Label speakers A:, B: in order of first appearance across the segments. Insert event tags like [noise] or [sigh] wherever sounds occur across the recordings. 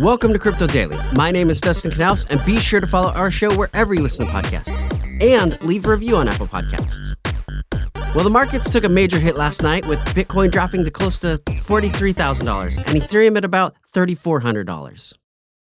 A: Welcome to Crypto Daily. My name is Dustin Knaus, and be sure to follow our show wherever you listen to podcasts and leave a review on Apple Podcasts. Well, the markets took a major hit last night with Bitcoin dropping to close to $43,000 and Ethereum at about $3,400.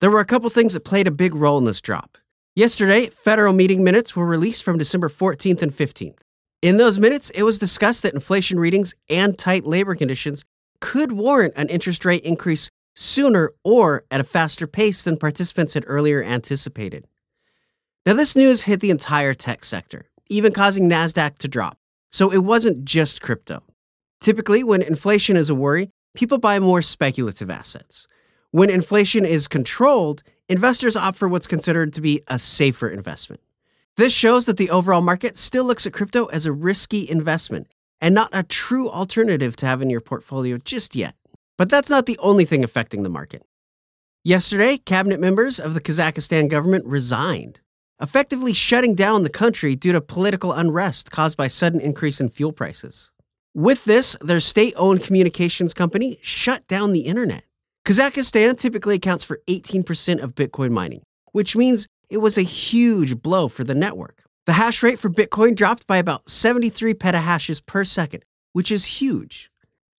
A: There were a couple things that played a big role in this drop. Yesterday, federal meeting minutes were released from December 14th and 15th. In those minutes, it was discussed that inflation readings and tight labor conditions could warrant an interest rate increase sooner or at a faster pace than participants had earlier anticipated. Now, this news hit the entire tech sector, even causing NASDAQ to drop. So it wasn't just crypto. Typically, when inflation is a worry, people buy more speculative assets. When inflation is controlled, investors opt for what's considered to be a safer investment. This shows that the overall market still looks at crypto as a risky investment and not a true alternative to have in your portfolio just yet. But that's not the only thing affecting the market. Yesterday, cabinet members of the Kazakhstan government resigned, effectively shutting down the country due to political unrest caused by sudden increase in fuel prices. With this, their state-owned communications company shut down the internet. Kazakhstan typically accounts for 18% of Bitcoin mining, which means it was a huge blow for the network. The hash rate for Bitcoin dropped by about 73 petahashes per second, which is huge.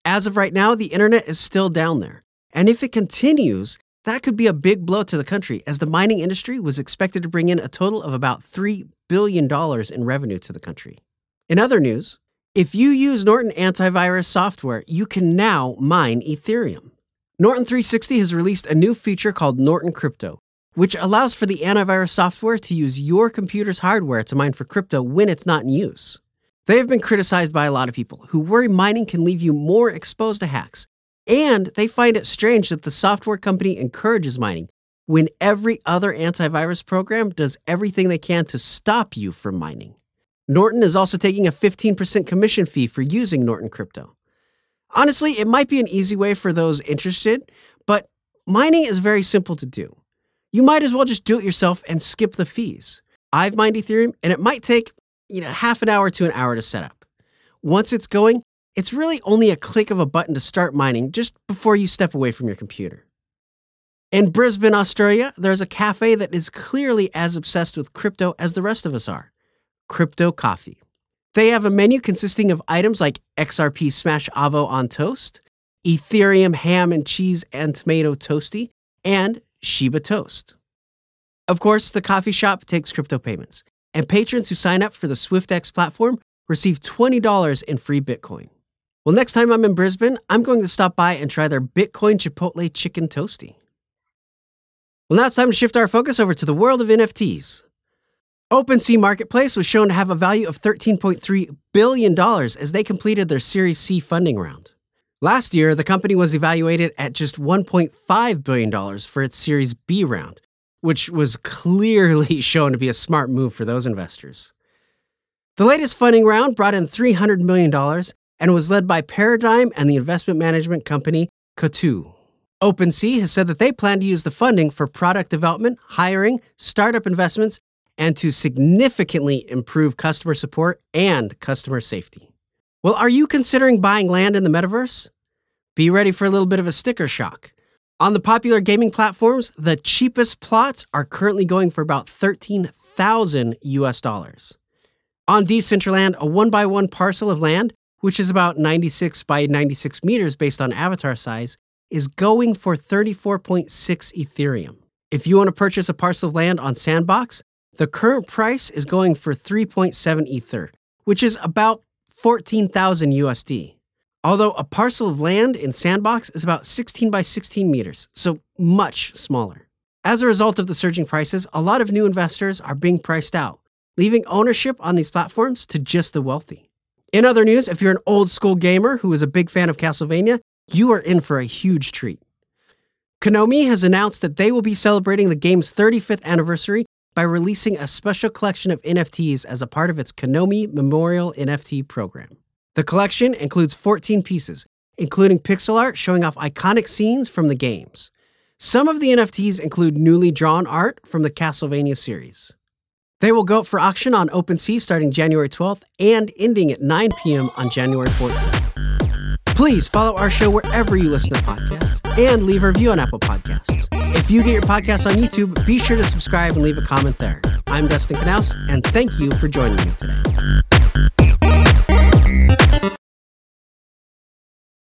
A: As of right now, the internet is still down there. And if it continues, that could be a big blow to the country, as the mining industry was expected to bring in a total of about $3 billion in revenue to the country. In other news, if you use Norton antivirus software, you can now mine Ethereum. Norton 360 has released a new feature called Norton Crypto, which allows for the antivirus software to use your computer's hardware to mine for crypto when it's not in use. They have been criticized by a lot of people who worry mining can leave you more exposed to hacks, and they find it strange that the software company encourages mining when every other antivirus program does everything they can to stop you from mining. Norton is also taking a 15% commission fee for using Norton Crypto. Honestly, it might be an easy way for those interested, but mining is very simple to do. You might as well just do it yourself and skip the fees. I've mined Ethereum, and it might take you know, half an hour to an hour to set up. Once it's going, it's really only a click of a button to start mining just before you step away from your computer. In Brisbane, Australia, there's a cafe that is clearly as obsessed with crypto as the rest of us are Crypto Coffee. They have a menu consisting of items like XRP Smash Avo on toast, Ethereum ham and cheese and tomato toasty, and Shiba toast. Of course, the coffee shop takes crypto payments, and patrons who sign up for the Swyftx platform receive $20 in free Bitcoin. Well, next time I'm in Brisbane, I'm going to stop by and try their Bitcoin Chipotle Chicken Toasty. Well, now it's time to shift our focus over to the world of NFTs. OpenSea Marketplace was shown to have a value of $13.3 billion as they completed their Series C funding round. Last year, the company was evaluated at just $1.5 billion for its Series B round, which was clearly [laughs] shown to be a smart move for those investors. The latest funding round brought in $300 million and was led by Paradigm and the investment management company Coatue. OpenSea has said that they plan to use the funding for product development, hiring, startup investments, and to significantly improve customer support and customer safety. Well, are you considering buying land in the metaverse? Be ready for a little bit of a sticker shock. On the popular gaming platforms, the cheapest plots are currently going for about 13,000 US dollars. On Decentraland, a one by one parcel of land, which is about 96 by 96 meters based on avatar size, is going for 34.6 Ethereum. If you want to purchase a parcel of land on Sandbox, the current price is going for 3.7 Ether, which is about 14,000 USD. Although a parcel of land in Sandbox is about 16 by 16 meters, so much smaller. As a result of the surging prices, a lot of new investors are being priced out, leaving ownership on these platforms to just the wealthy. In other news, if you're an old school gamer who is a big fan of Castlevania, you are in for a huge treat. Konami has announced that they will be celebrating the game's 35th anniversary by releasing a special collection of NFTs as a part of its Konami Memorial NFT program. The collection includes 14 pieces, including pixel art showing off iconic scenes from the games. Some of the NFTs include newly drawn art from the Castlevania series. They will go up for auction on OpenSea starting January 12th and ending at 9 p.m. on January 14th. Please follow our show wherever you listen to podcasts and leave a review on Apple Podcasts. If you get your podcast on YouTube, be sure to subscribe and leave a comment there. I'm Dustin Knaus, and thank you for joining me today.